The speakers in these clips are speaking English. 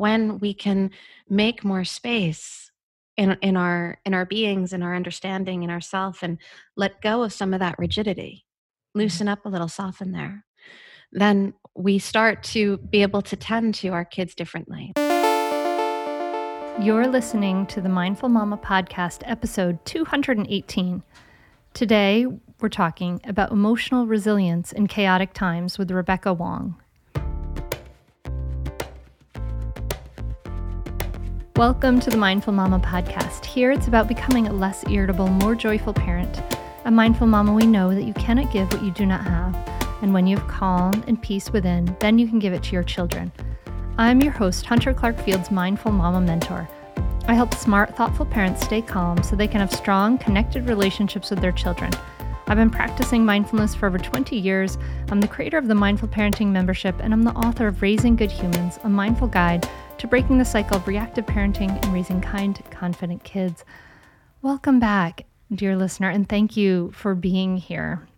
when we can make more space in, in our in our beings in our understanding in ourself and let go of some of that rigidity. Mm-hmm. loosen up a little soften there. Then we start to be able to tend to our kids differently. You're listening to the mindful mama podcast episode 218 today we're talking about emotional resilience in chaotic times with rebecca wong Welcome to the Mindful Mama podcast. Here it's about becoming a less irritable, more joyful parent. A mindful mama, we know that you cannot give what you do not have. And when you have calm and peace within, then you can give it to your children. I'm your host, Hunter Clark Fields Mindful Mama Mentor. I help smart, thoughtful parents stay calm so they can have strong, connected relationships with their children. I've been practicing mindfulness for over 20 years. I'm the creator of the Mindful Parenting membership, and I'm the author of Raising Good Humans, a mindful guide to breaking the cycle of reactive parenting and raising kind, confident kids. Welcome back, dear listener, and thank you for being here.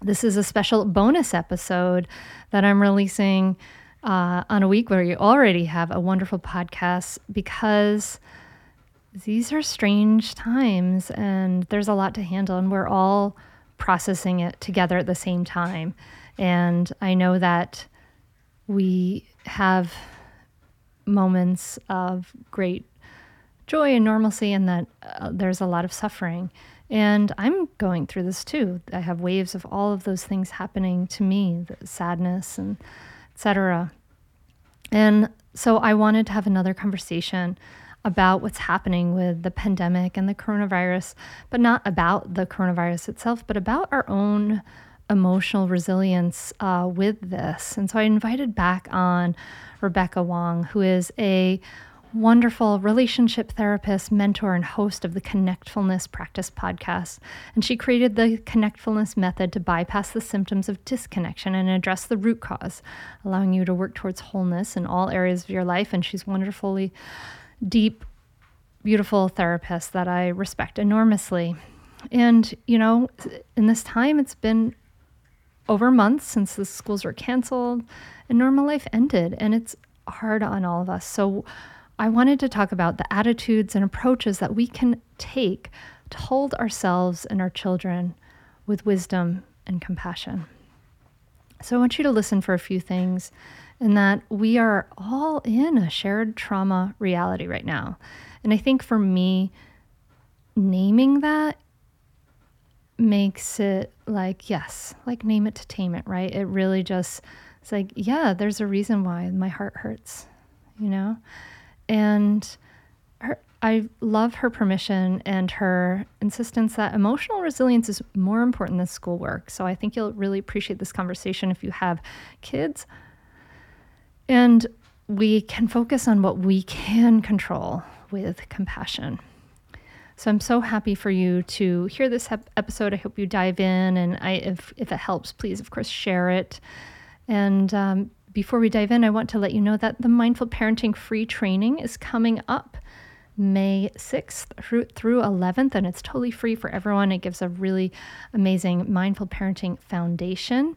This is a special bonus episode that I'm releasing uh, on a week where you already have a wonderful podcast because these are strange times and there's a lot to handle, and we're all processing it together at the same time. And I know that we have moments of great joy and normalcy, and that uh, there's a lot of suffering. And I'm going through this too. I have waves of all of those things happening to me, the sadness and etc. And so I wanted to have another conversation about what's happening with the pandemic and the coronavirus, but not about the coronavirus itself, but about our own emotional resilience uh, with this. And so I invited back on Rebecca Wong, who is a wonderful relationship therapist, mentor, and host of the Connectfulness Practice podcast. And she created the Connectfulness method to bypass the symptoms of disconnection and address the root cause, allowing you to work towards wholeness in all areas of your life. And she's wonderfully deep, beautiful therapist that I respect enormously. And, you know, in this time, it's been over months since the schools were canceled and normal life ended, and it's hard on all of us. So, I wanted to talk about the attitudes and approaches that we can take to hold ourselves and our children with wisdom and compassion. So, I want you to listen for a few things in that we are all in a shared trauma reality right now. And I think for me, naming that makes it like, yes, like name it to tame it, right? It really just, it's like, yeah, there's a reason why my heart hurts, you know? And her, I love her permission and her insistence that emotional resilience is more important than schoolwork. So I think you'll really appreciate this conversation if you have kids. And we can focus on what we can control with compassion. So I'm so happy for you to hear this episode. I hope you dive in, and I, if if it helps, please, of course, share it. And um, before we dive in, I want to let you know that the Mindful Parenting free training is coming up May 6th through, through 11th, and it's totally free for everyone. It gives a really amazing Mindful Parenting Foundation.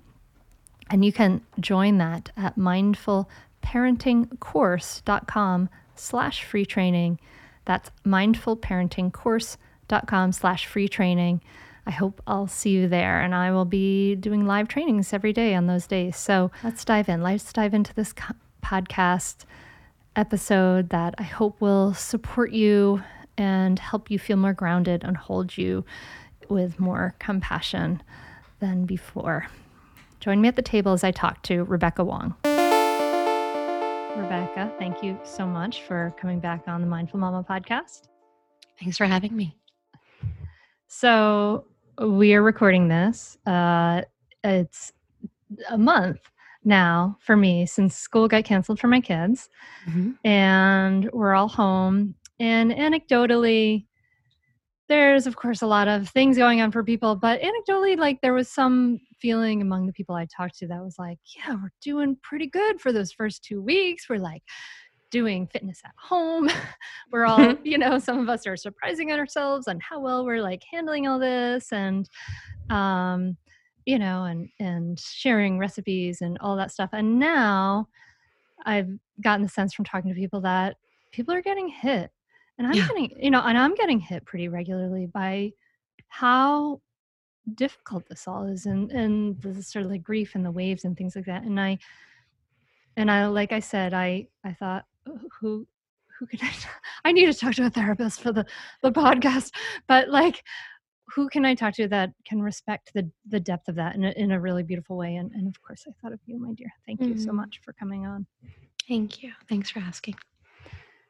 And you can join that at mindfulparentingcourse.com slash free training. That's mindfulparentingcourse.com slash free training. I hope I'll see you there. And I will be doing live trainings every day on those days. So let's dive in. Let's dive into this podcast episode that I hope will support you and help you feel more grounded and hold you with more compassion than before. Join me at the table as I talk to Rebecca Wong. Rebecca, thank you so much for coming back on the Mindful Mama podcast. Thanks for having me. So, we are recording this. Uh, it's a month now for me since school got canceled for my kids, mm-hmm. and we're all home. And anecdotally, there's of course a lot of things going on for people, but anecdotally, like there was some feeling among the people I talked to that was like, yeah, we're doing pretty good for those first two weeks. We're like doing fitness at home. we're all, you know, some of us are surprising ourselves on how well we're like handling all this and um, you know, and and sharing recipes and all that stuff. And now I've gotten the sense from talking to people that people are getting hit. And I'm Yeah. getting, you know, and I'm getting hit pretty regularly by how difficult this all is and and the sort of like grief and the waves and things like that. And I and I like I said, I I thought who who can I, I need to talk to a therapist for the the podcast, but like who can I talk to that can respect the the depth of that in a, in a really beautiful way? And and of course, I thought of you, my dear. Thank you so Mhm. much for coming on. Thank you. Thanks for asking.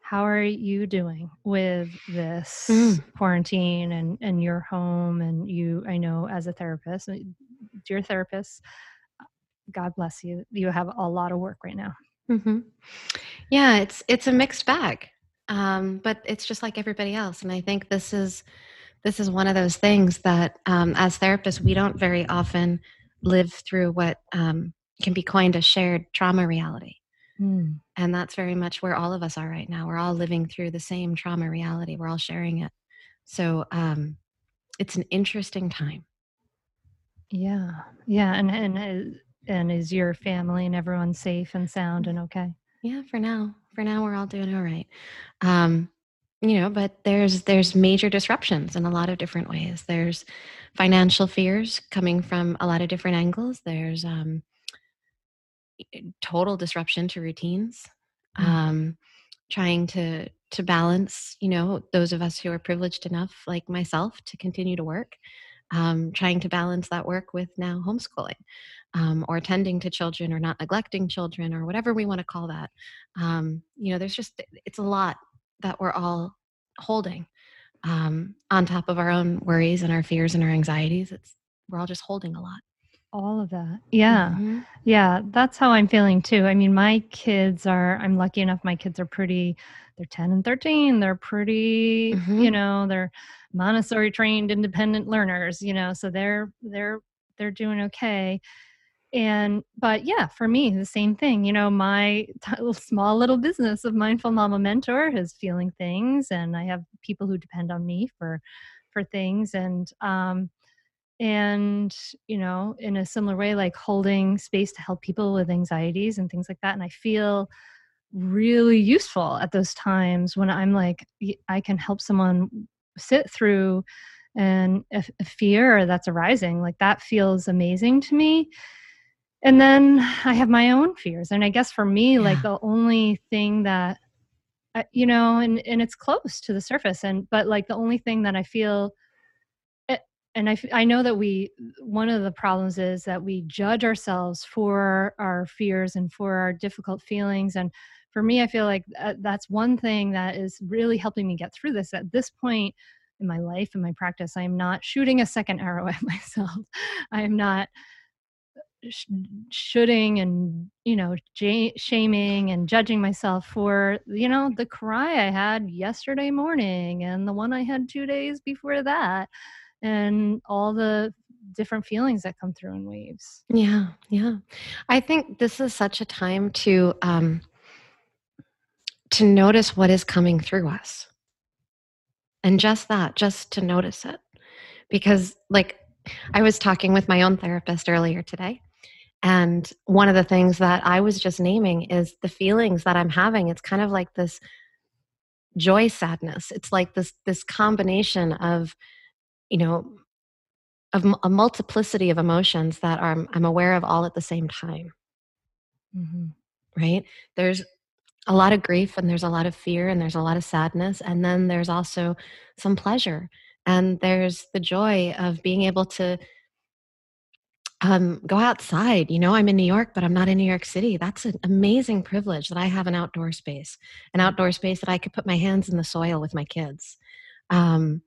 How are you doing with this Mm. quarantine and and your home and you? I know as a therapist, uh, dear therapist, God bless you. You have a lot of work right now. hmm Yeah, it's it's a mixed bag, um, but it's just like everybody else. And I think this is this is one of those things that, um, as therapists, we don't very often live through what um, can be coined a shared trauma reality. Mm. And that's very much where all of us are right now. We're all living through the same trauma reality. We're all sharing it. So um, it's an interesting time. Yeah, yeah, and and uh, and is your family and everyone safe and sound and okay? Yeah, for now. For now, we're all doing all right. Um, you know, but there's there's major disruptions in a lot of different ways. There's financial fears coming from a lot of different angles. There's um, total disruption to routines. Mm. Um, trying to to balance, you know, those of us who are privileged enough, like myself, to continue to work. Um, trying to balance that work with now homeschooling um, or tending to children or not neglecting children or whatever we want to call that. Um, you know, there's just, it's a lot that we're all holding um, on top of our own worries and our fears and our anxieties. It's, we're all just holding a lot. All of that. Yeah. Mhm. Yeah, that's how I'm feeling too. I mean, my kids are I'm lucky enough my kids are pretty they're 10 and 13. They're pretty, you Mhm. know, they're Montessori trained independent learners, you know, so they're they're they're doing okay. And but yeah, for me the same thing. You know, my t- small little business of Mindful Mama Mentor is feeling things and I have people who depend on me for for things and um and you know in a similar way like holding space to help people with anxieties and things like that and i feel really useful at those times when i'm like i can help someone sit through and a, a fear that's arising like that feels amazing to me and then i have my own fears and i guess for me like the only thing that uh, you know and and it's close to the surface and but like the only thing that i feel and I, know that we one of the problems is that we judge ourselves for our fears and for our difficult feelings and for me i feel like uh, that's one thing that is really helping me get through this. At this point in my life and my practice i am not shooting a second arrow at myself. I am not sh- shooting and you know j- shaming and judging myself for you know the cry i had yesterday morning and the one i had two days before that and all the different feelings that come through in waves Yeah, yeah. I think this is such a time to um, to notice what is coming through us, and just that, just to notice it, because like I was talking with my own therapist earlier today, and one of the things that I was just naming is the feelings that I'm having. It's kind of like this joy sadness. It's like this this combination of you know of a multiplicity of emotions that are, I'm aware of all at the same time. mm-hmm. right? There's a lot of grief and there's a lot of fear and there's a lot of sadness. And then there's also some pleasure. And there's the joy of being able to um, go outside. You know, I'm in New York, but I'm not in New York City. That's an amazing privilege that I have an outdoor space, an outdoor space that I could put my hands in the soil with my kids. Um,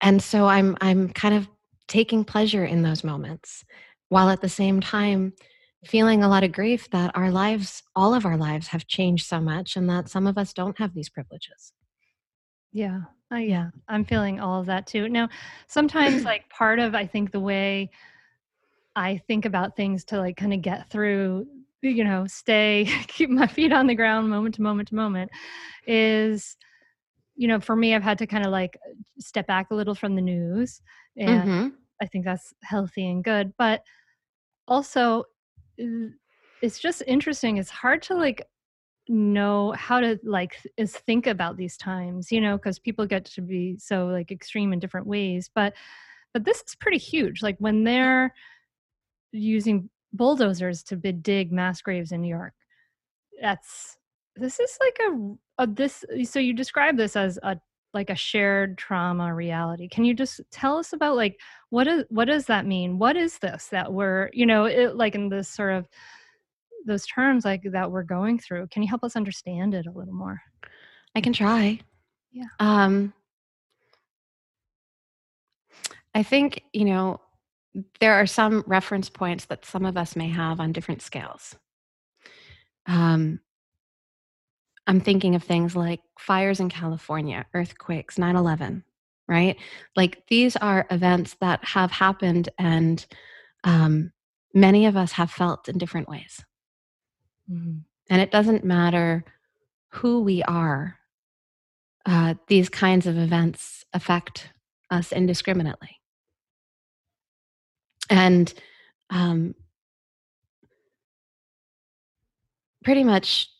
and so I'm I'm kind of taking pleasure in those moments while at the same time feeling a lot of grief that our lives all of our lives have changed so much and that some of us don't have these privileges. Yeah uh, yeah. I'm feeling all of that too. Now sometimes like part of i think the way i think about things to like kind of get through you know stay keep my feet on the ground moment to moment to moment is you know for me i've had to kind of like step back a little from the news and Mhm. I think that's healthy and good. But also, uh, it's just interesting. It's hard to like know how to like is think about these times, you know, because people get to be so like extreme in different ways. But but this is pretty huge. Like when they're using bulldozers to dig mass graves in New York. That's this is like a, a this so you describe this as a like a shared trauma reality. Can you just tell us about like what is what does that mean? What is this that we're you know it, like in this sort of those terms like that we're going through? Can you help us understand it a little more? I can try. Yeah. Um i think you know there are some reference points that some of us may have on different scales. Um I'm thinking of things like fires in California, earthquakes, 9 11, right? Like these are events that have happened and um, many of us have felt in different ways. Mm-hmm. And it doesn't matter who we are, uh, these kinds of events affect us indiscriminately. And um, pretty much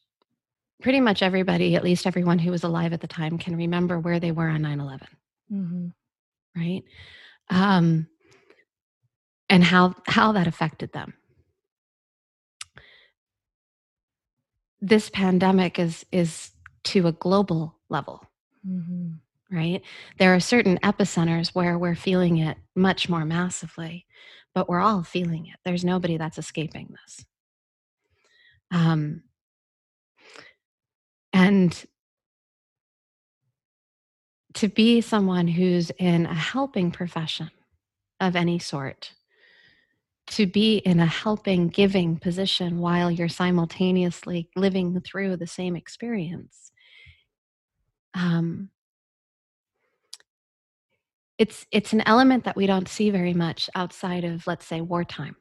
pretty much everybody, at least everyone who was alive at the time, can remember where they were on 9 11. Mm-hmm. Right? Um, and how, how that affected them. This pandemic is, is to a global level. Mm-hmm. Right? There are certain epicenters where we're feeling it much more massively, but we're all feeling it. There's nobody that's escaping this. Um, and to be someone who's in a helping profession of any sort, to be in a helping, giving position while you're simultaneously living through the same experience. Um, it's it's an element that we don't see very much outside of, let's say, wartime.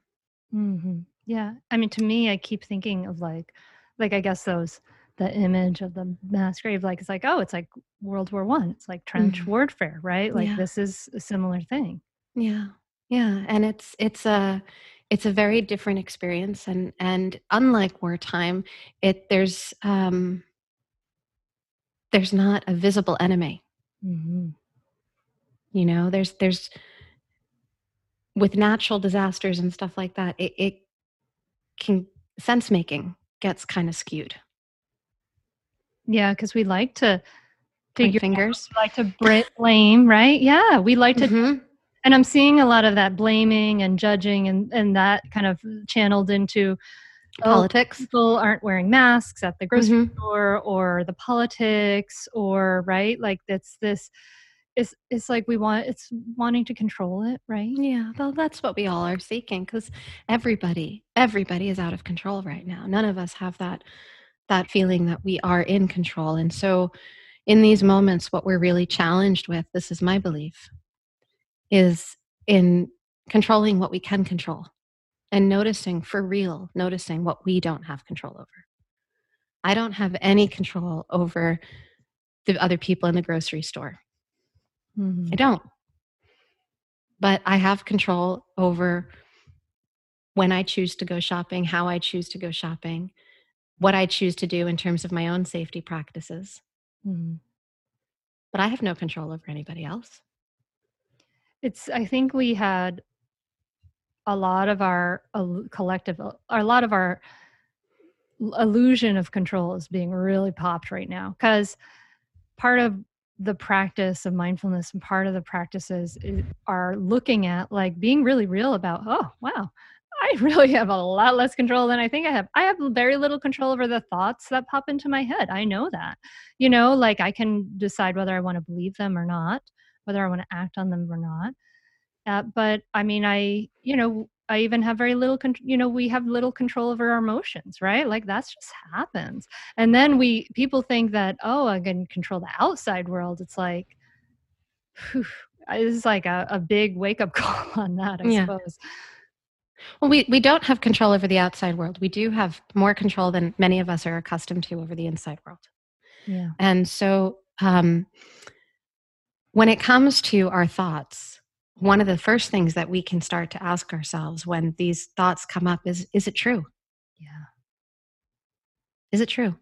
Mm-hmm. Yeah, I mean, to me, I keep thinking of like, like I guess those the image of the mass grave like it's like oh it's like world war one it's like trench mm. warfare right like yeah. this is a similar thing yeah yeah and it's it's a it's a very different experience and and unlike wartime it there's um there's not a visible enemy mm-hmm. you know there's there's with natural disasters and stuff like that it, it can sense making gets kind of skewed yeah, because we like to figure fingers. Out, like to blame, right? Yeah, we like to. Mm-hmm. And I'm seeing a lot of that blaming and judging, and and that kind of channeled into oh, politics. Oh, people aren't wearing masks at the grocery mm-hmm. store, or the politics, or right, like it's this. It's, it's like we want it's wanting to control it right yeah well that's what we all are seeking because everybody everybody is out of control right now none of us have that that feeling that we are in control. And so, in these moments, what we're really challenged with, this is my belief, is in controlling what we can control and noticing for real, noticing what we don't have control over. I don't have any control over the other people in the grocery store. Mm-hmm. I don't. But I have control over when I choose to go shopping, how I choose to go shopping, what I choose to do in terms of my own safety practices. Mm-hmm. But I have no control over anybody else. It's, I think we had a lot of our collective, a lot of our illusion of control is being really popped right now because part of the practice of mindfulness and part of the practices are looking at like being really real about oh wow I really have a lot less control than I think I have. I have very little control over the thoughts that pop into my head. I know that. You know, like I can decide whether I want to believe them or not, whether I want to act on them or not. Uh, but I mean, I, you know, I even have very little, con- you know, we have little control over our emotions, right? Like that's just happens. And then we, people think that, oh, I can control the outside world. It's like, whew, it's like a, a big wake up call on that, I yeah. suppose. Well, we, we don't have control over the outside world. We do have more control than many of us are accustomed to over the inside world. Yeah. And so um, when it comes to our thoughts, one of the first things that we can start to ask ourselves when these thoughts come up is is it true? Yeah. Is it true?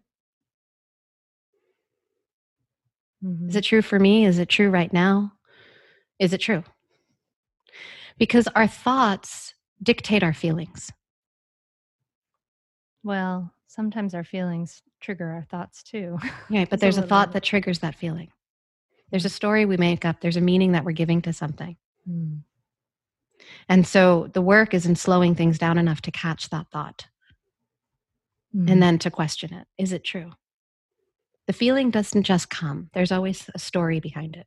Mhm. Is it true for me? Is it true right now? Is it true? Because our thoughts dictate our feelings. Well, sometimes our feelings trigger our thoughts too. Right, but Just a there's a thought that triggers that feeling. There's a story we make up, there's a meaning that we're giving to something. Mm. And so the work is in slowing things down enough to catch that thought and then to question it. Is it true? The feeling doesn't just come, there's always a story behind it.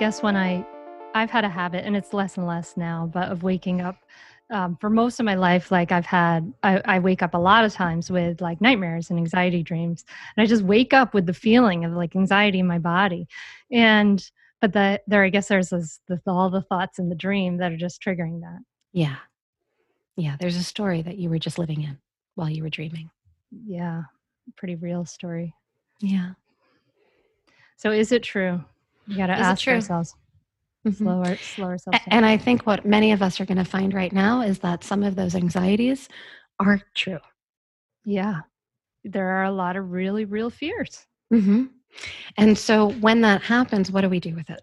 guess when I I've had a habit and it's less and less now, but of waking up um, for most of my life, like I've had, I, I wake up a lot of times with like nightmares and anxiety dreams, and I just wake up with the feeling of like anxiety in my body, and but the there, I guess there's this, the, all the thoughts in the dream that are just triggering that. Yeah. Yeah, there's a story that you were just living in while you were dreaming. Yeah, pretty real story. Yeah. So is it true? We got to ask ourselves, Mhm. slow, our, slow ourselves. A- And I think what many of us are going to find right now is that some of those anxieties are true. yeah, there are a lot of really real fears. hmm And so when that happens, what do we do with it?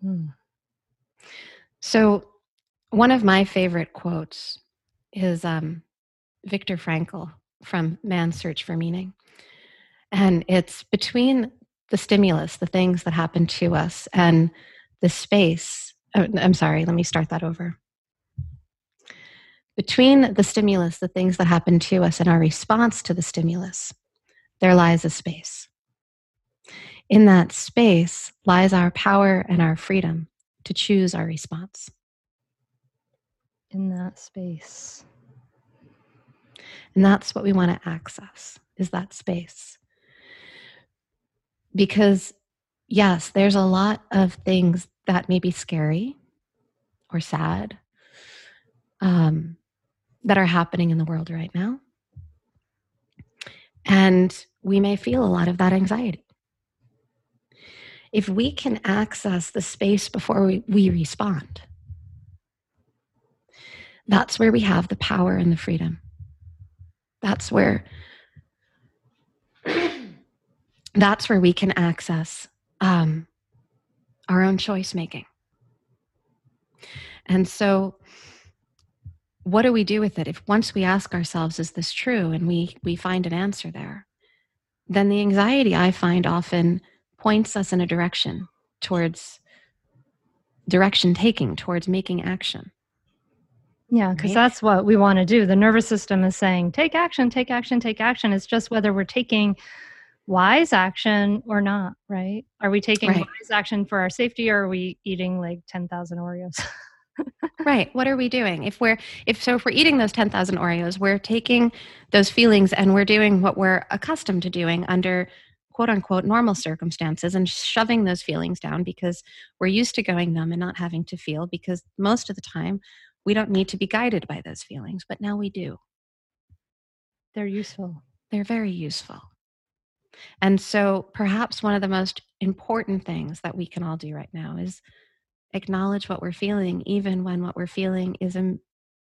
Hmm. So one of my favorite quotes is um, Viktor Frankl from Man's Search for Meaning. And it's between the stimulus, the things that happen to us, and the space. oh, I'm sorry, let me start that over. Between the stimulus, the things that happen to us, and our response to the stimulus, there lies a space. In that space lies our power and our freedom to choose our response. In that space. And that's what we want to access is that space. Because yes, there's a lot of things that may be scary or sad um, that are happening in the world right now. And we may feel a lot of that anxiety. If we can access the space before we, we respond, that's where we have the power and the freedom That's where that's where we can access um, our own choice making. And so what do we do with it? If once we ask ourselves is this true? And we we find an answer there then the anxiety i find often points us in a direction towards direction taking towards making action. Yeah because Right. that's what we want to do. The nervous system is saying take action take action take action. It's just whether we're taking wise action or not right? Are we taking Right. wise action for our safety or are we eating like 10,000 oreos? Right what are we doing? If we're if so if we're eating those 10,000 oreos we're taking those feelings and we're doing what we're accustomed to doing under quote unquote normal circumstances and shoving those feelings down because we're used to going numb and not having to feel because most of the time we don't need to be guided by those feelings but now we do. They're useful. They're very useful and so perhaps one of the most important things that we can all do right now is acknowledge what we're feeling even when what we're feeling is a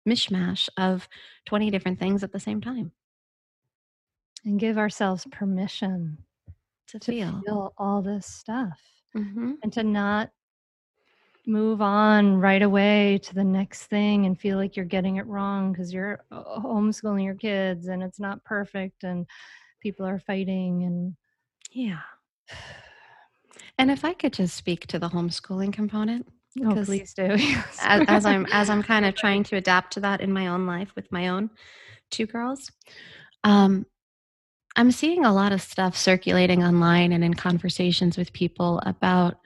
mishmash of 20 different things at the same time and give ourselves permission to, to feel, feel all this stuff Mhm. and to not move on right away to the next thing and feel like you're getting it wrong because you're uh, homeschooling your kids and it's not perfect and people are fighting and yeah. And if i could just speak to the homeschooling component oh please do. As, as i'm as i'm kind of trying to adapt to that in my own life with my own two girls um i'm seeing a lot of stuff circulating online and in conversations with people about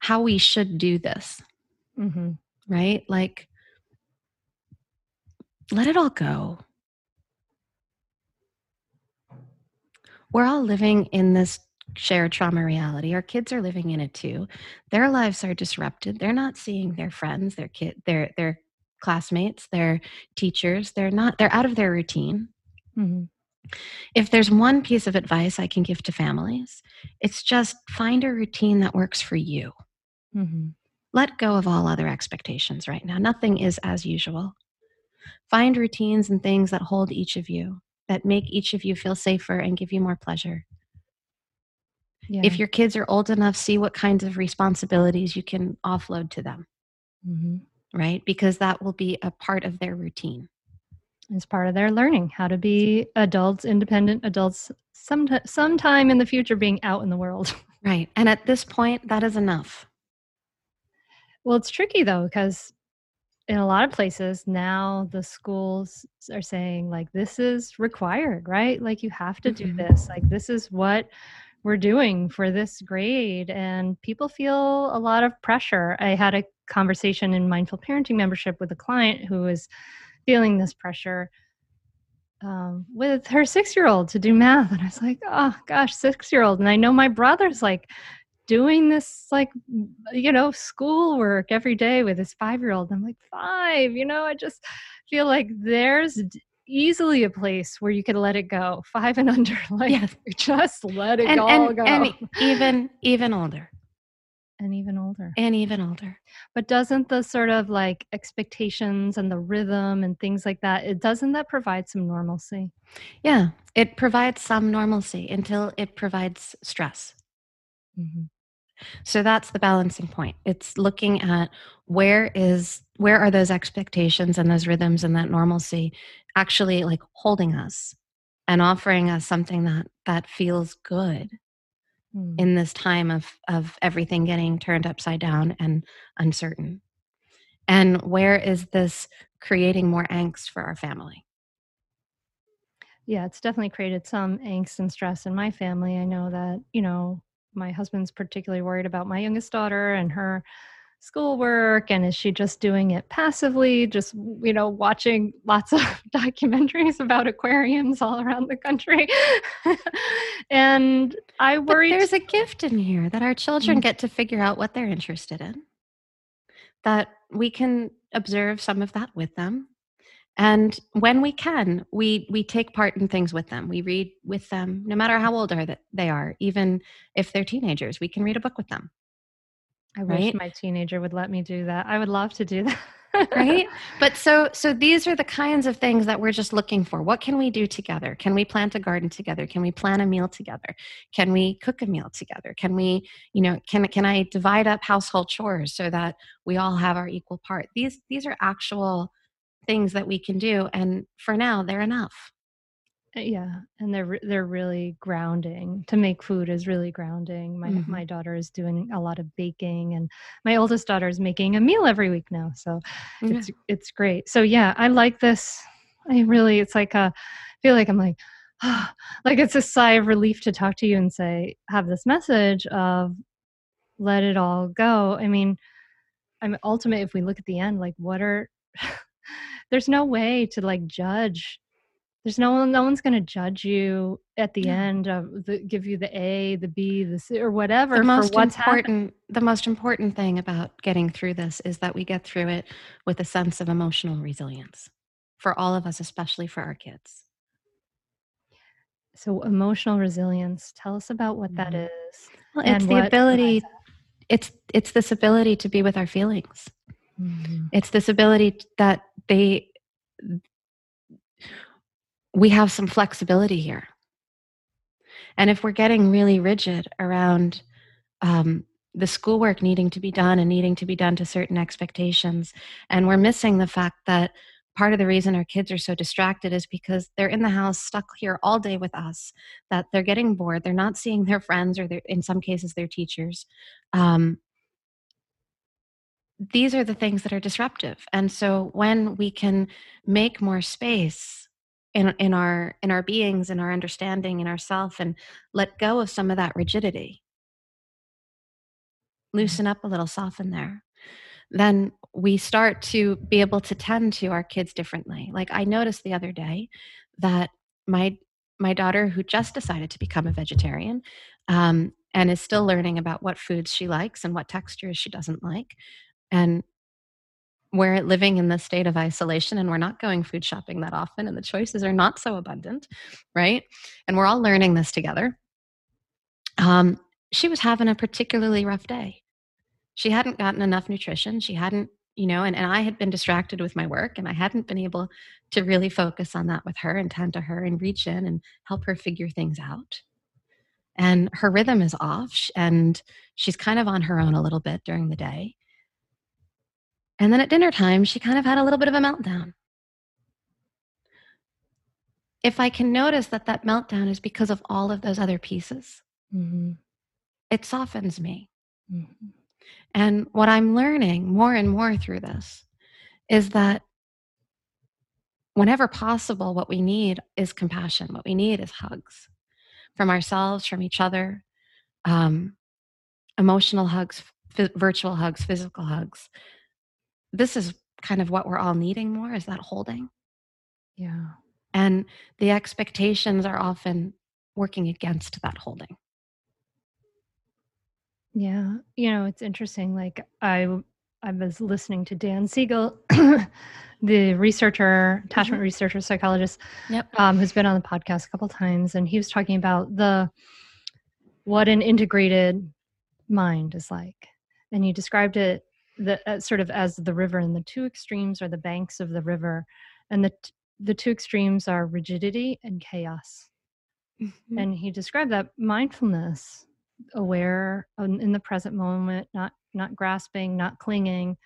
how we should do this. Hmm right? Like let it all go we're all living in this shared trauma reality. Our kids are living in it too. Their lives are disrupted. They're not seeing their friends their kid their their classmates their teachers. They're not they're out of their routine. Hmm if there's one piece of advice i can give to families it's just find a routine that works for you. Hmm let go of all other expectations right now. Nothing is as usual. Find routines and things that hold each of you that make each of you feel safer and give you more pleasure. Yeah. if your kids are old enough see what kinds of responsibilities you can offload to them. Hmm right? Because that will be a part of their routine. It's part of their learning how to be adults independent adults some sometime in the future being out in the world. Right and at this point that is enough. Well, it's tricky though, because in a lot of places now the schools are saying, like, this is required, right? Like, you have to do Mhm. this. Like, this is what we're doing for this grade. And people feel a lot of pressure. I had a conversation in mindful parenting membership with a client who was feeling this pressure um, with her six year old to do math. And I was like, oh gosh, six year old. And I know my brother's like, doing this like you know schoolwork every day with his five year old i'm like five you know i just feel like there's easily a place where you could let it go five and under like just let it and, all and, go. and even even older. And even older. And even older. But doesn't the sort of like expectations and the rhythm and things like that it doesn't that provide some normalcy? Yeah it provides some normalcy until it provides stress. Mhm. So that's the balancing point. It's looking at where is where are those expectations and those rhythms and that normalcy actually like holding us and offering us something that that feels good Mm. in this time of of everything getting turned upside down and uncertain. And where is this creating more angst for our family? yeah it's definitely created some angst and stress in my family i know that you know my husband's particularly worried about my youngest daughter and her schoolwork and is she just doing it passively just you know watching lots of documentaries about aquariums all around the country and i But worry there's a gift in here that our children Mm. get to figure out what they're interested in. That we can observe some of that with them. And when we can, we we take part in things with them. We read with them, no matter how old are that they are. Even if they're teenagers, we can read a book with them. i wish my teenager would let me do that. I would love to do that. Right? But so so these are the kinds of things that we're just looking for. What can we do together? Can we plant a garden together? Can we plan a meal together? Can we cook a meal together? Can we you know can can i divide up household chores so that we all have our equal part? These these are actual things that we can do and for now they're enough. Uh, yeah and they're they're really grounding. To make food is really grounding. My Mhm. my daughter is doing a lot of baking and my oldest daughter is making a meal every week now so Yeah. it's it's great. So yeah i like this. I really it's like a I feel like i'm like like it's a sigh of relief to talk to you and say have this message of let it all go. I mean i'm ultimate if we look at the end like what are there's no way to like judge. There's no one no one's going to judge you at the No. end of the give you the a the b the c or whatever the for most happened important the most important thing about getting through this is that we get through it with a sense of emotional resilience for all of us especially for our kids. So emotional resilience tell us about what that Mhm. is well, it's the ability it's it's this ability to be with our feelings Mhm. it's this ability that they we have some flexibility here and if we're getting really rigid around um, the schoolwork needing to be done and needing to be done to certain expectations and we're missing the fact that part of the reason our kids are so distracted is because they're in the house stuck here all day with us that they're getting bored they're not seeing their friends or in some cases their teachers um, these are the things that are disruptive. And so when we can make more space in, in our in our beings in our understanding in ourself and let go of some of that rigidity. Loosen up a little soften there. Then we start to be able to tend to our kids differently. Like i noticed the other day that my my daughter who just decided to become a vegetarian um, and is still learning about what foods she likes and what textures she doesn't like and we're living in this state of isolation and we're not going food shopping that often and the choices are not so abundant right? And we're all learning this together. Um, she was having a particularly rough day. She hadn't gotten enough nutrition. She hadn't you know and, and i had been distracted with my work and i hadn't been able to really focus on that with her and tend to her and reach in and help her figure things out. And her rhythm is off and she's kind of on her own a little bit during the day and then at dinner time, she kind of had a little bit of a meltdown. If I can notice that that meltdown is because of all of those other pieces, Mhm. it softens me. Mhm. And what I'm learning more and more through this is that whenever possible, what we need is compassion. What we need is hugs from ourselves, from each other, um, emotional hugs, f- virtual hugs, physical hugs. This is kind of what we're all needing more is that holding. yeah And the expectations are often working against that holding. Yeah, you know, it's interesting. Like I I was listening to Dan Siegel, the researcher, attachment researcher, psychologist, Yep. um, who's been on the podcast a couple times, and he was talking about the what an integrated mind is like, and he described it the uh, sort of as the river, and the two extremes are the banks of the river, and the t- the two extremes are rigidity and chaos. Mhm. and he described that mindfulness aware in in the present moment not not grasping not clinging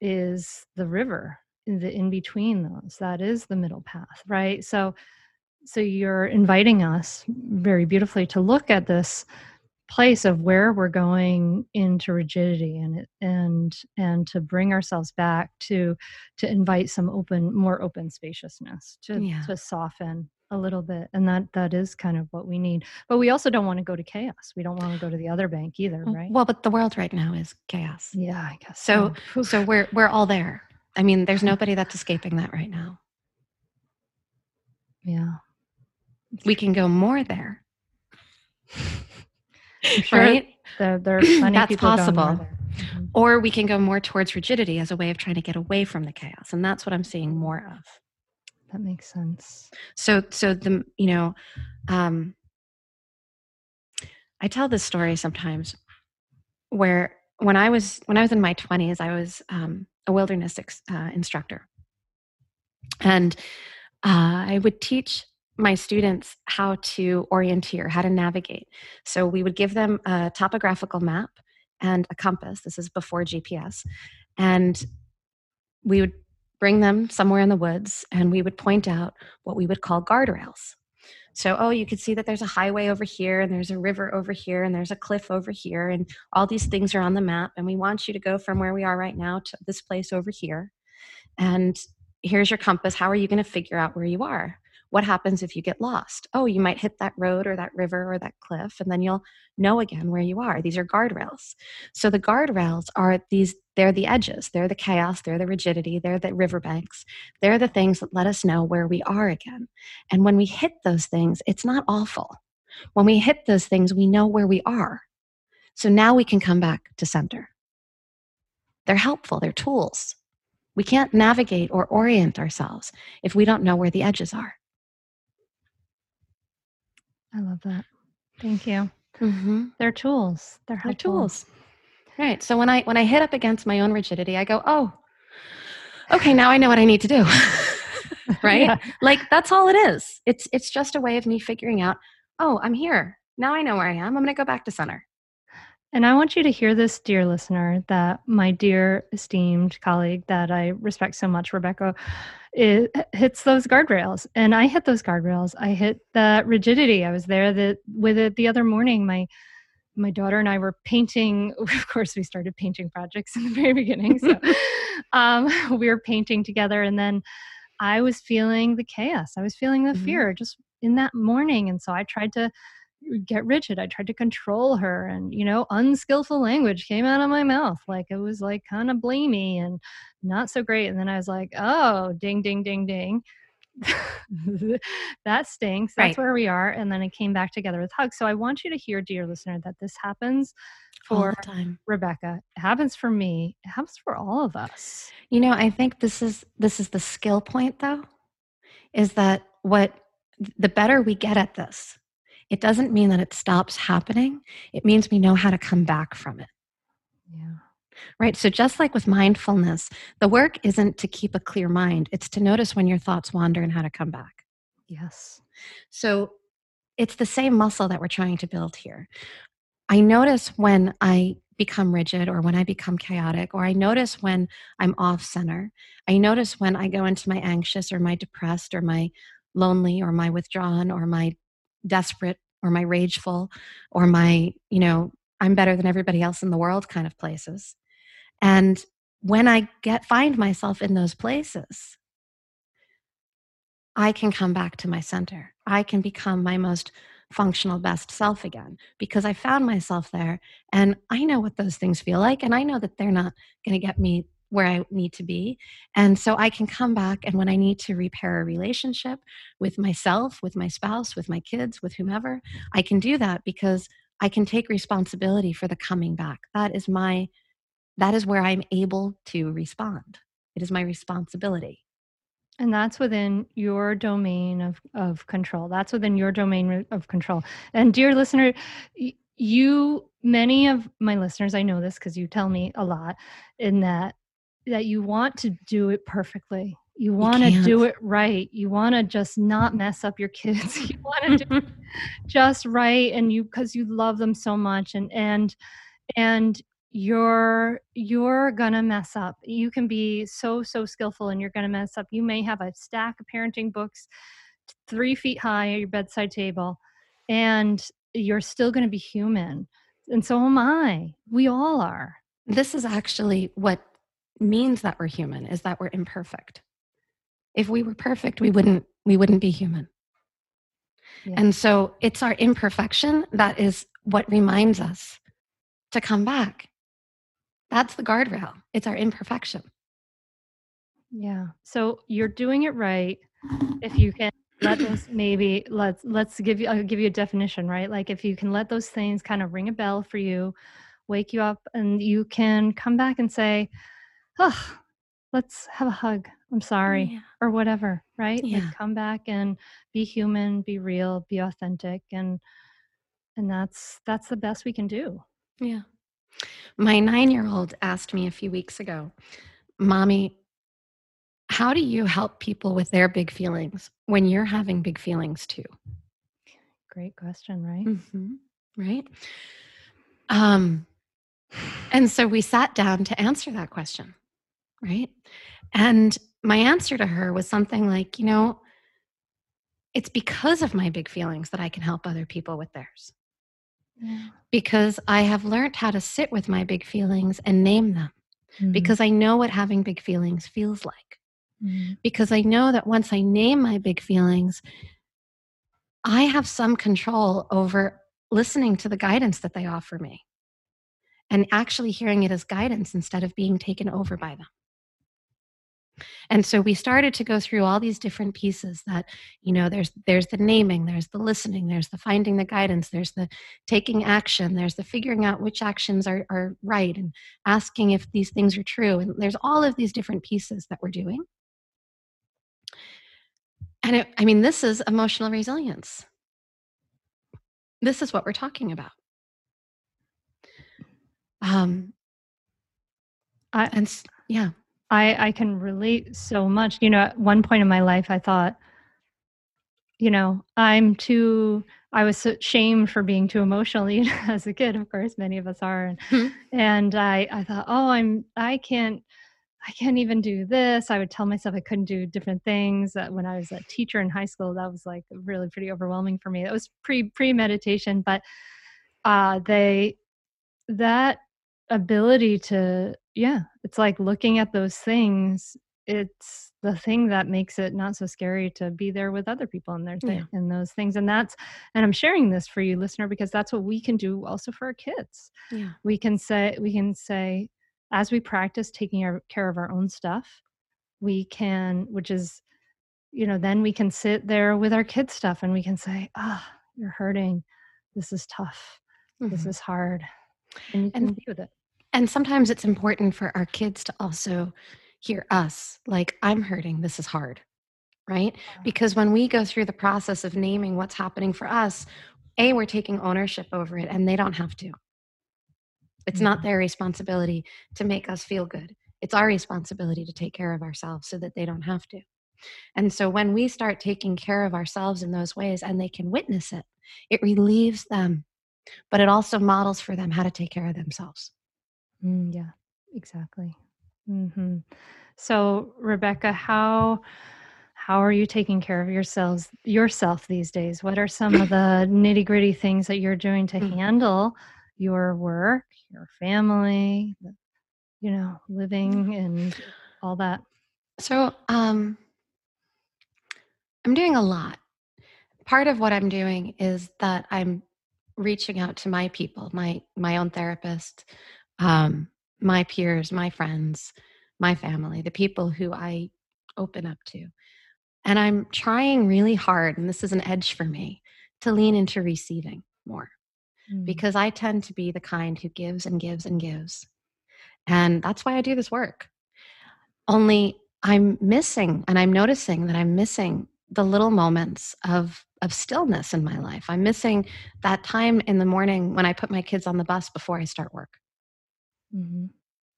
is the river in the in between those. That is the middle path right? So so you're inviting us very beautifully to look at this place of where we're going into rigidity and and and to bring ourselves back to to invite some open more open spaciousness to Yeah. to soften a little bit and that that is kind of what we need but we also don't want to go to chaos we don't want to go to the other bank either right Well, but the world right now is chaos. yeah i guess So so so we're we're all there. I mean, there's nobody that's escaping that right now. yeah We can go more there. Sure Right? there, there are plenty That's people possible. Mhm. Or we can go more towards rigidity as a way of trying to get away from the chaos. And that's what I'm seeing more of. that makes sense so so the you know um i tell this story sometimes where when I was when I was in my twenties, I was um, a wilderness ex, uh, instructor, and uh, I would teach my students how to orienteer, how to navigate. So we would give them a topographical map and a compass. This is before GPS, and we would bring them somewhere in the woods, and we would point out what we would call guardrails. So, oh, you can see that there's a highway over here, and there's a river over here, and there's a cliff over here, and all these things are on the map. And we want you to go from where we are right now to this place over here. And here's your compass. How are you going to figure out where you are? What happens if you get lost? Oh, you might hit that road or that river or that cliff, and then you'll know again where you are. These are guardrails. So the guardrails are these, they're the edges, they're the chaos, they're the rigidity, they're the riverbanks. They're the things that let us know where we are again. And when we hit those things, it's not awful. When we hit those things, we know where we are. So now we can come back to center. They're helpful, they're tools. We can't navigate or orient ourselves if we don't know where the edges are. I love that. Thank you. Mm-hmm. They're tools. They're They're tools. Right. So when I when I hit up against my own rigidity, I go, oh, okay, now I know what I need to do. right? Yeah. Like that's all it is. It's it's just a way of me figuring out, oh, I'm here. Now I know where I am. I'm gonna go back to center. And I want you to hear this, dear listener, that my dear esteemed colleague that I respect so much, Rebecca, it hits those guardrails. And I hit those guardrails. I hit that rigidity. I was there the, with it the other morning. My my daughter and I were painting. Of course, we started painting projects in the very beginning. So um, we were painting together, and then I was feeling the chaos. I was feeling the Mhm. fear just in that morning, and so I tried to get rigid. I tried to control her, and you know, unskillful language came out of my mouth. Like it was like kind of blamey and not so great. And then I was like, oh, ding, ding, ding, ding. that stinks. That's Right. where we are. And then it came back together with hugs. So I want you to hear, dear listener, that this happens for time. Rebecca. It happens for me. It happens for all of us. You know, I think this is this is the skill point though, is that what the better we get at this, it doesn't mean that it stops happening. It means we know how to come back from it. Yeah. Right. So, just like with mindfulness, the work isn't to keep a clear mind, it's to notice when your thoughts wander and how to come back. Yes. So, it's the same muscle that we're trying to build here. I notice when I become rigid or when I become chaotic, or I notice when I'm off center. I notice when I go into my anxious or my depressed or my lonely or my withdrawn or my desperate or my rageful or my, you know, I'm better than everybody else in the world kind of places. And when I get find myself in those places, I can come back to my center. I can become my most functional best self again because I found myself there and I know what those things feel like and I know that they're not going to get me where I need to be. And so I can come back and when I need to repair a relationship with myself, with my spouse, with my kids, with whomever, I can do that because I can take responsibility for the coming back. That is my that is where I'm able to respond. It is my responsibility. And that's within your domain of, of control. That's within your domain of control. And dear listener, you, many of my listeners, I know this because you tell me a lot, in that that you want to do it perfectly. You want to do it right. You want to just not mess up your kids. You want to do it just right, and you because you love them so much, and and and you're you're gonna mess up you can be so so skillful and you're gonna mess up you may have a stack of parenting books three feet high at your bedside table and you're still gonna be human and so am i we all are this is actually what means that we're human is that we're imperfect. If we were perfect we wouldn't we wouldn't be human. Yeah. and so it's our imperfection that is what reminds us to come back. That's the guardrail. It's our imperfection. Yeah. So you're doing it right. If you can let those maybe let's let's give you i'll give you a definition right? Like if you can let those things kind of ring a bell for you wake you up and you can come back and say oh let's have a hug i'm sorry Yeah. or whatever right Yeah. like come back and be human be real be authentic and and that's that's the best we can do Yeah. My nine year old asked me a few weeks ago, Mommy, how do you help people with their big feelings when you're having big feelings too? Great question, right? Mm-hmm. Right. Um, and so we sat down to answer that question. Right. And my answer to her was something like, you know, it's because of my big feelings that I can help other people with theirs. Yeah. Because I have learned how to sit with my big feelings and name them. Mm-hmm. Because I know what having big feelings feels like. Mm-hmm. Because I know that once I name my big feelings, I have some control over listening to the guidance that they offer me and actually hearing it as guidance instead of being taken over by them. And so we started to go through all these different pieces that, you know, there's there's the naming, there's the listening, there's the finding the guidance, there's the taking action, there's the figuring out which actions are, are right and asking if these things are true. And there's all of these different pieces that we're doing. And it, I mean, this is emotional resilience. This is what we're talking about. Um, I, and yeah. I, I can relate so much. You know, at one point in my life, I thought, you know, I'm too, I was so shamed for being too emotional you know, as a kid, of course, many of us are. And, mm-hmm. and I, I thought, oh, I'm, I can't, I can't even do this. I would tell myself I couldn't do different things. That when I was a teacher in high school, that was like really pretty overwhelming for me. That was pre pre meditation, but uh, they that ability to yeah it's like looking at those things it's the thing that makes it not so scary to be there with other people and their thing yeah. and those things and that's and i'm sharing this for you listener because that's what we can do also for our kids. Yeah. We can say we can say as we practice taking our, care of our own stuff we can which is you know then we can sit there with our kids stuff and we can say ah oh, you're hurting. This is tough. Mm-hmm. this is hard and you can and, be with it. and sometimes it's important for our kids to also hear us like i'm hurting. This is hard. Right? Because when we go through the process of naming what's happening for us a we're taking ownership over it and they don't have to. It's mm-hmm. not their responsibility to make us feel good. It's our responsibility to take care of ourselves so that they don't have to. And so when we start taking care of ourselves in those ways and they can witness it it relieves them but it also models for them how to take care of themselves. Mm, yeah, exactly. Mm-hmm. So, Rebecca, how how are you taking care of yourselves yourself these days? What are some of the nitty gritty things that you're doing to mm. handle your work, your family, you know, living and all that? So, um, I'm doing a lot. Part of what I'm doing is that I'm reaching out to my people, my my own therapist, um, my peers, my friends, my family, the people who I open up to. And I'm trying really hard, and this is an edge for me, to lean into receiving more mm. because I tend to be the kind who gives and gives and gives. And that's why I do this work. Only I'm missing, and I'm noticing that I'm missing the little moments of of stillness in my life. I'm missing that time in the morning when I put my kids on the bus before I start work. Mm-hmm.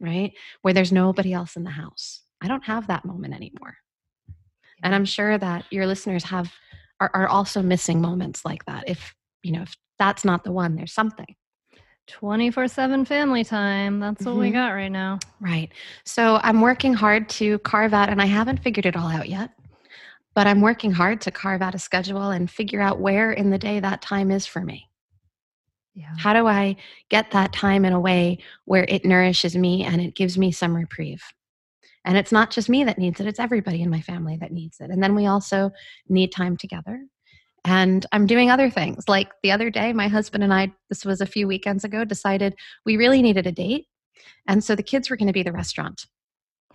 Right? Where there's nobody else in the house. I don't have that moment anymore. And I'm sure that your listeners have are, are also missing moments like that. If you know, if that's not the one, there's something. 24 7 family time. That's what mm-hmm. we got right now. Right. So I'm working hard to carve out, and I haven't figured it all out yet but I'm working hard to carve out a schedule and figure out where in the day that time is for me. Yeah. How do I get that time in a way where it nourishes me and it gives me some reprieve? And it's not just me that needs it, it's everybody in my family that needs it. And then we also need time together. And I'm doing other things. Like the other day, my husband and I, this was a few weekends ago, decided we really needed a date. And so the kids were going to be the restaurant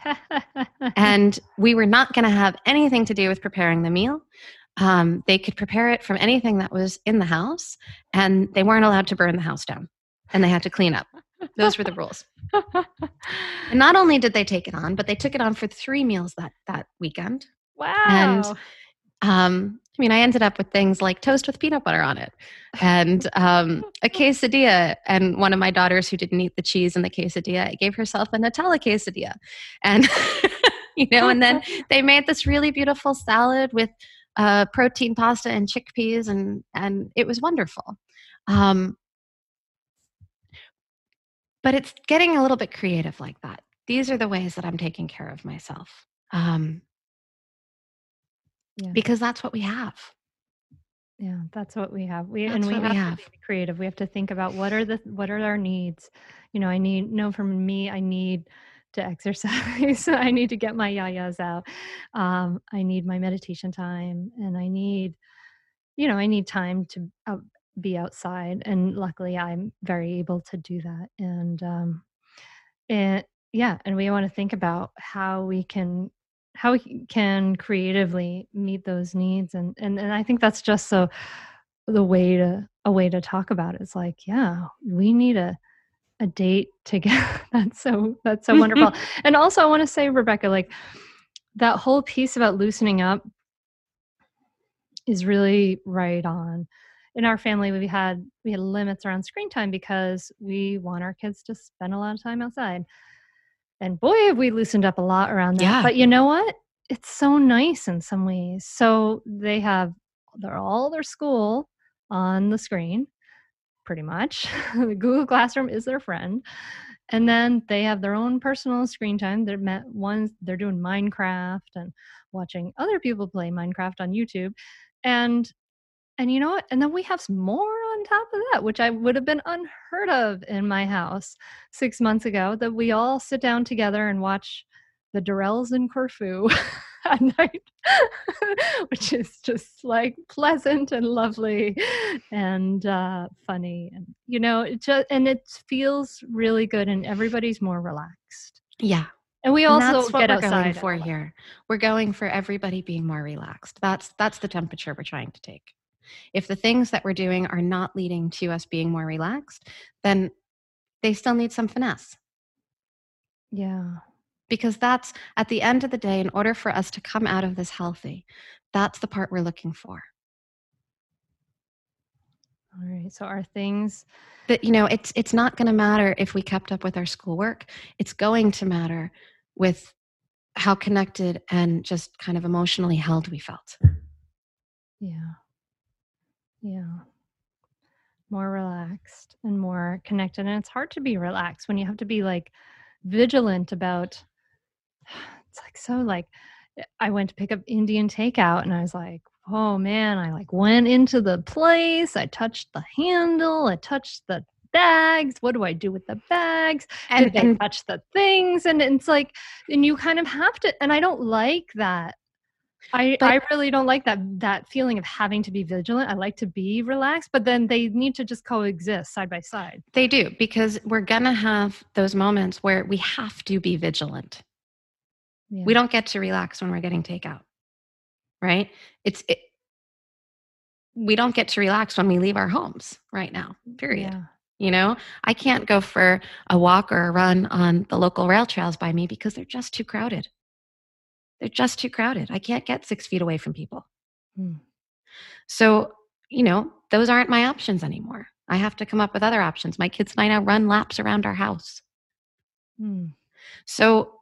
and we were not going to have anything to do with preparing the meal. Um, they could prepare it from anything that was in the house, and they weren't allowed to burn the house down, and they had to clean up. Those were the rules. and not only did they take it on, but they took it on for three meals that that weekend. Wow! And Um, I mean, I ended up with things like toast with peanut butter on it and um, a quesadilla. And one of my daughters who didn't eat the cheese in the quesadilla gave herself a Nutella quesadilla. And, you know, and then they made this really beautiful salad with uh, protein pasta and chickpeas, and, and it was wonderful. Um, but it's getting a little bit creative like that. These are the ways that I'm taking care of myself. Um, Yeah. because that's what we have. Yeah, that's what we have. We and we what we have, have. to be creative. We have to think about what are the what are our needs. You know, I need no from me. I need to exercise. I need to get my yayas out. Um, I need my meditation time, and I need, you know, I need time to out, be outside. And luckily, I'm very able to do that. And um, and yeah, and we want to think about how we can how we can creatively meet those needs and and, and i think that's just so the way to a way to talk about it. Is like yeah we need a a date together that's so that's so wonderful. And also i want to say rebecca like that whole piece about loosening up is really right on. In our family we had we had limits around screen time because we want our kids to spend a lot of time outside and boy have we loosened up a lot around that. Yeah. but you know what? It's so nice in some ways. So they have they're all their school on the screen pretty much. The google classroom is their friend. And then they have their own personal screen time. They're met ones they're doing minecraft and watching other people play minecraft on youtube. And and you know what? And then we have some more on top of that which i would have been unheard of in my house six months ago that we all sit down together and watch the Durrells in Corfu at night, which is just like pleasant and lovely and uh, funny. And, you know, it just, and it feels really good and everybody's more relaxed. Yeah. And we also And that's what get we're outside going for here. We're going for everybody being more relaxed. That's that's the temperature we're trying to take. If the things that we're doing are not leading to us being more relaxed, then they still need some finesse. Yeah. Because that's at the end of the day, in order for us to come out of this healthy, that's the part we're looking for. All right. So are things, That you know, it's it's not going to matter if we kept up with our schoolwork. It's going to matter with how connected and just kind of emotionally held we felt. yeah. Yeah. More relaxed and more connected. And it's hard to be relaxed when you have to be like vigilant about it's like so like eh, I went to pick up Indian takeout and I was like, oh man, I like went into the place, I touched the handle, I touched the bags. What do I do with the bags? And, Did they and touch the things? And it's like, and you kind of have to, and I don't like that. I, But- I really don't like that that feeling of having to be vigilant. I like to be relaxed, but then they need to just coexist side by side. They do because we're going to have those moments where we have to be vigilant. Yeah. We don't get to relax when we're getting takeout. Right? It's it, we don't get to relax when we leave our homes right now. Period. Yeah. You know, I can't go for a walk or a run on the local rail trails by me because they're just too crowded. They're just too crowded. I can't get 6 feet away from people. Hmm. So, you know, those aren't my options anymore. I have to come up with other options. My kids and I now run laps around our house. Hmm. So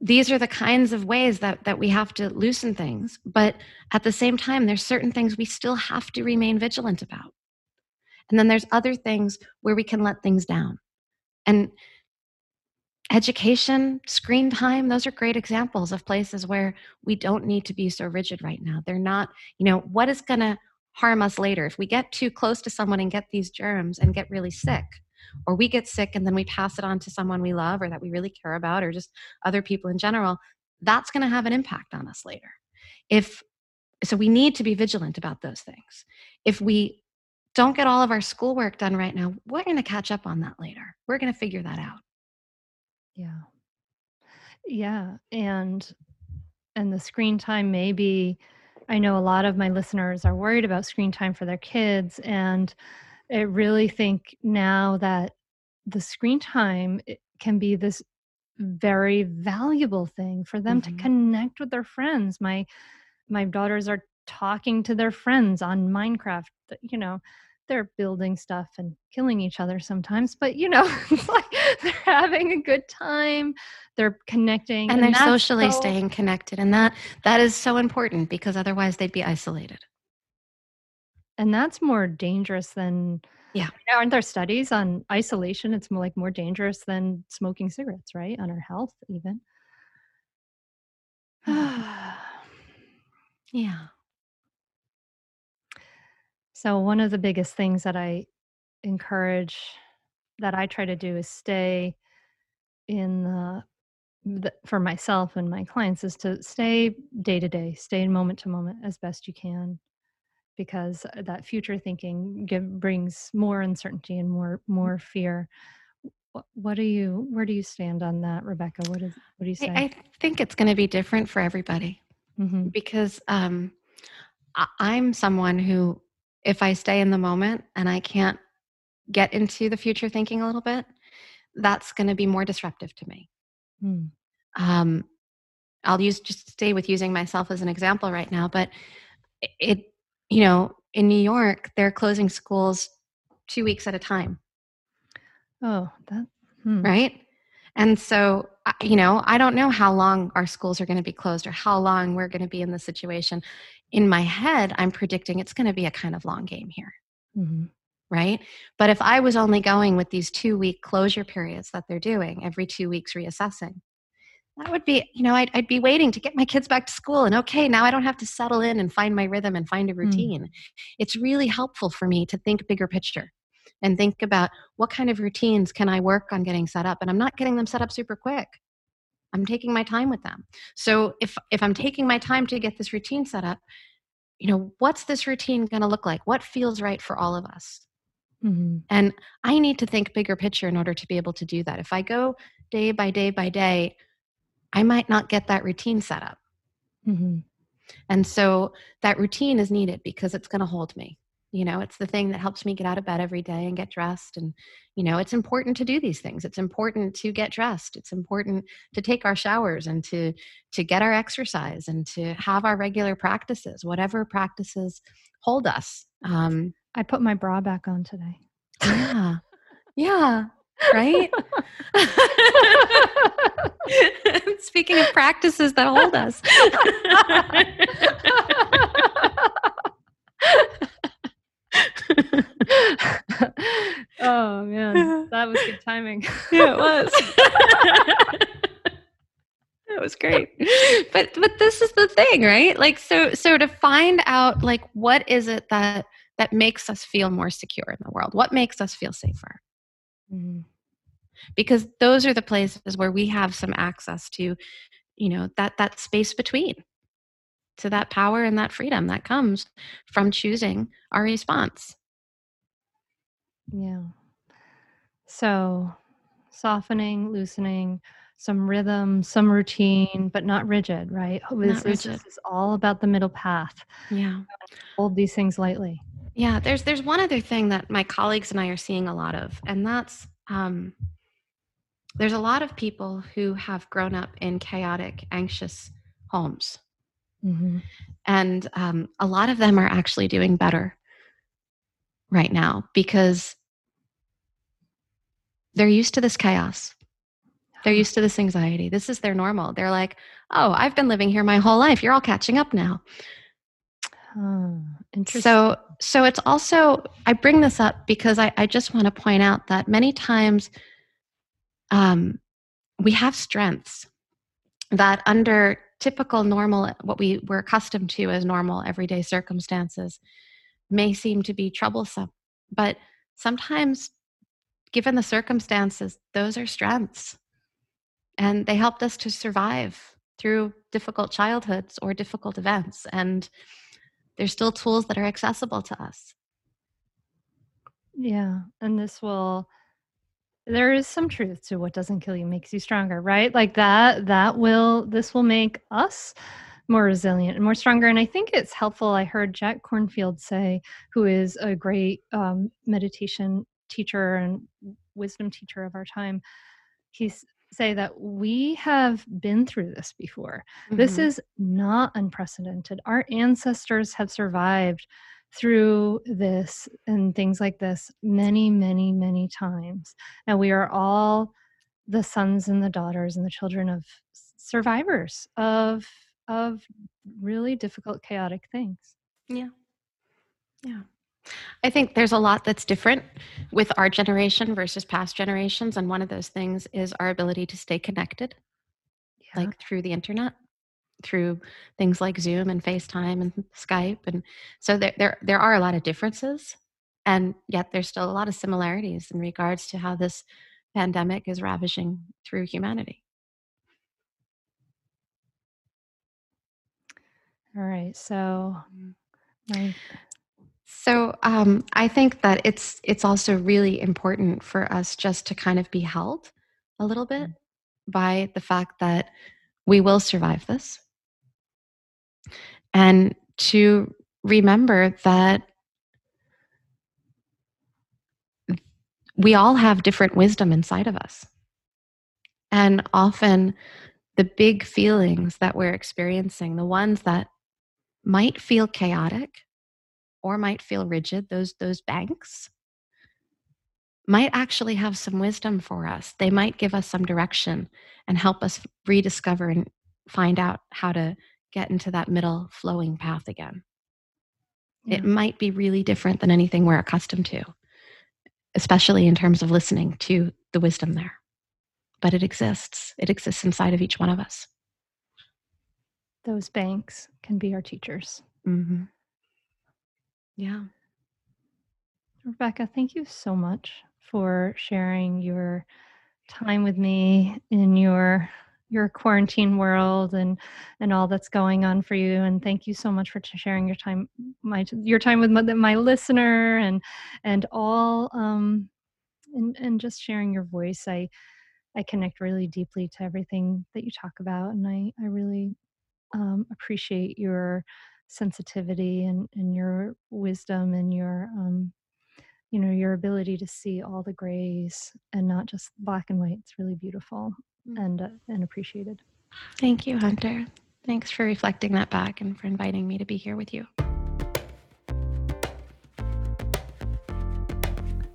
these are the kinds of ways that that we have to loosen things, but at the same time there's certain things we still have to remain vigilant about. And then there's other things where we can let things down. And education, screen time, those are great examples of places where we don't need to be so rigid right now. They're not, you know, what is going to harm us later? If we get too close to someone and get these germs and get really sick or we get sick and then we pass it on to someone we love or that we really care about or just other people in general that's going to have an impact on us later. If so we need to be vigilant about those things. If we don't get all of our schoolwork done right now we're going to catch up on that later. We're going to figure that out Yeah. Yeah. And and the screen time may be I know a lot of my listeners are worried about screen time for their kids and I really think now that the screen time can be this very valuable thing for them Mhm. to connect with their friends. My my daughters are talking to their friends on Minecraft. You know, they're building stuff and killing each other sometimes, but you know, it's like they're having a good time. They're connecting, and, and they're socially so, staying connected, and that that is so important because otherwise they'd be isolated. And that's more dangerous than yeah. Aren't there studies on isolation? It's more like more dangerous than smoking cigarettes, right? On our health, even. Hmm. yeah. So, one of the biggest things that I encourage that I try to do is stay in the, the, for myself and my clients is to stay day to day, stay moment to moment as best you can, because uh, that future thinking give, brings more uncertainty and more mm. more fear. What, what do you where do you stand on that, Rebecca? What is what do you say? I, think it's going to be different for everybody mm-hmm. because um, I'm someone who if I stay in the moment and I can't get into the future thinking a little bit, that's going to be more disruptive to me. Mm. Um, I'll use just stay with using myself as an example right now, but it, you know, in New York, they're closing schools two weeks at a time. Oh, that hmm. right. And so, you know, I don't know how long our schools are going to be closed or how long we're going to be in this situation in my head, I'm predicting it's going to be a kind of long game here. Mm-hmm. Right. But if I was only going with these two week closure periods that they're doing every two weeks reassessing, that would be, you know, I'd, I'd, be waiting to get my kids back to school. And okay, now I don't have to settle in and find my rhythm and find a mm. routine. Mm. It's really helpful for me to think bigger picture and think about what kind of routines can I work on getting set up. And I'm not getting them set up super quick. I'm taking my time with them. So if if I'm taking my time to get this routine set up, you know, what's this routine going to look like? What feels right for all of us? Mm-hmm. And I need to think bigger picture in order to be able to do that. If I go day by day by day, I might not get that routine set up. Mm-hmm. And so that routine is needed because it's going to hold me you know it's the thing that helps me get out of bed every day and get dressed and you know it's important to do these things. It's important to get dressed. It's important to take our showers and to to get our exercise and to have our regular practices whatever practices hold us. Um i put my bra back on today. Yeah. Yeah. Right? Speaking of practices that hold us oh man, that was good timing. yeah, it was. It was great. But but this is the thing, right? Like so so to find out like what is it that that makes us feel more secure in the world? What makes us feel safer? Mm-hmm. Because those are the places where we have some access to, you know, that that space between to that power and that freedom that comes from choosing our response. Yeah. So, softening, loosening, some rhythm, some routine, but not rigid, right? This, this is all about the middle path. Yeah. Hold these things lightly. Yeah, there's there's one other thing that my colleagues and I are seeing a lot of, and that's um, there's a lot of people who have grown up in chaotic, anxious homes. Mm-hmm. And um, a lot of them are actually doing better right now because they're used to this chaos. They're used to this anxiety. This is their normal. They're like, oh, I've been living here my whole life. You're all catching up now. Oh, interesting. So, so it's also, I bring this up because I, I just want to point out that many times um, we have strengths that under typical normal what we were accustomed to as normal everyday circumstances may seem to be troublesome but sometimes given the circumstances those are strengths. And they helped us to survive through difficult childhoods or difficult events and there's still tools that are accessible to us. Yeah and this will there is some truth to what doesn't kill you makes you stronger right? Like that that will this will make us more resilient and more stronger and i think it's helpful i heard jack kornfield say who is a great um, meditation teacher and wisdom teacher of our time he say that we have been through this before. Mm-hmm. This is not unprecedented. Our ancestors have survived through this and things like this many, many, many times. And we are all the sons and the daughters and the children of survivors of of really difficult chaotic things. Yeah. Yeah. I think there's a lot that's different with our generation versus past generations. And one of those things is our ability to stay connected, yeah. like through the internet, through things like Zoom and FaceTime and Skype. And so there, there, there are a lot of differences. And yet there's still a lot of similarities in regards to how this pandemic is ravishing through humanity. All right. So, my so um, I think that it's it's also really important for us just to kind of be held a little bit mm. by the fact that we will survive this, and to remember that we all have different wisdom inside of us, and often the big feelings that we're experiencing, the ones that might feel chaotic or might feel rigid, those, those banks, might actually have some wisdom for us. They might give us some direction and help us rediscover and find out how to get into that middle flowing path again. Yeah. It might be really different than anything we're accustomed to, especially in terms of listening to the wisdom there. But it exists, it exists inside of each one of us. Those banks can be our teachers. Mm-hmm. Yeah. Rebecca, thank you so much for sharing your time with me in your your quarantine world and and all that's going on for you and thank you so much for sharing your time my your time with my, my listener and and all um and and just sharing your voice i i connect really deeply to everything that you talk about and i i really um, appreciate your sensitivity and, and your wisdom and your um, you know your ability to see all the grays and not just black and white. It's really beautiful mm-hmm. and uh, and appreciated. Thank you hunter. Thanks for reflecting that back and for inviting me to be here with you.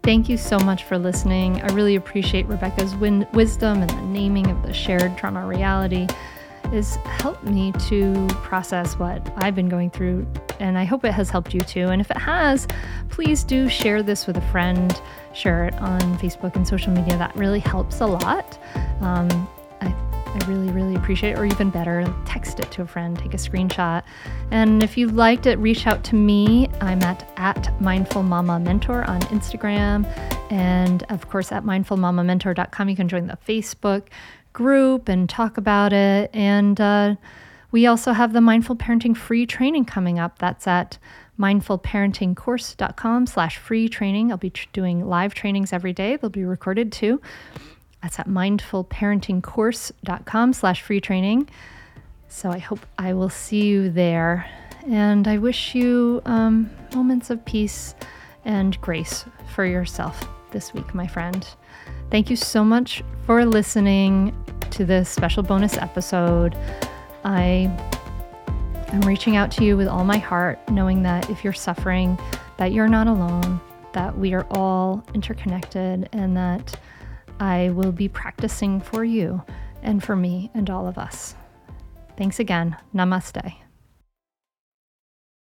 Thank you so much for listening. I really appreciate Rebecca's win- wisdom and the naming of the shared trauma reality has helped me to process what I've been going through, and I hope it has helped you too. And if it has, please do share this with a friend, share it on Facebook and social media. That really helps a lot. Um, I, I really, really appreciate it. Or even better, text it to a friend, take a screenshot. And if you liked it, reach out to me. I'm at, at Mindful Mama Mentor on Instagram. And of course, at mindfulmamamentor.com, you can join the Facebook group and talk about it. And uh, we also have the Mindful Parenting free training coming up. That's at mindfulparentingcourse.com slash free training. I'll be tr- doing live trainings every day. They'll be recorded too. That's at mindfulparentingcourse.com slash free training. So I hope I will see you there. And I wish you um, moments of peace and grace for yourself this week, my friend. Thank you so much for listening to this special bonus episode. I am reaching out to you with all my heart, knowing that if you're suffering, that you're not alone, that we are all interconnected, and that I will be practicing for you and for me and all of us. Thanks again. Namaste.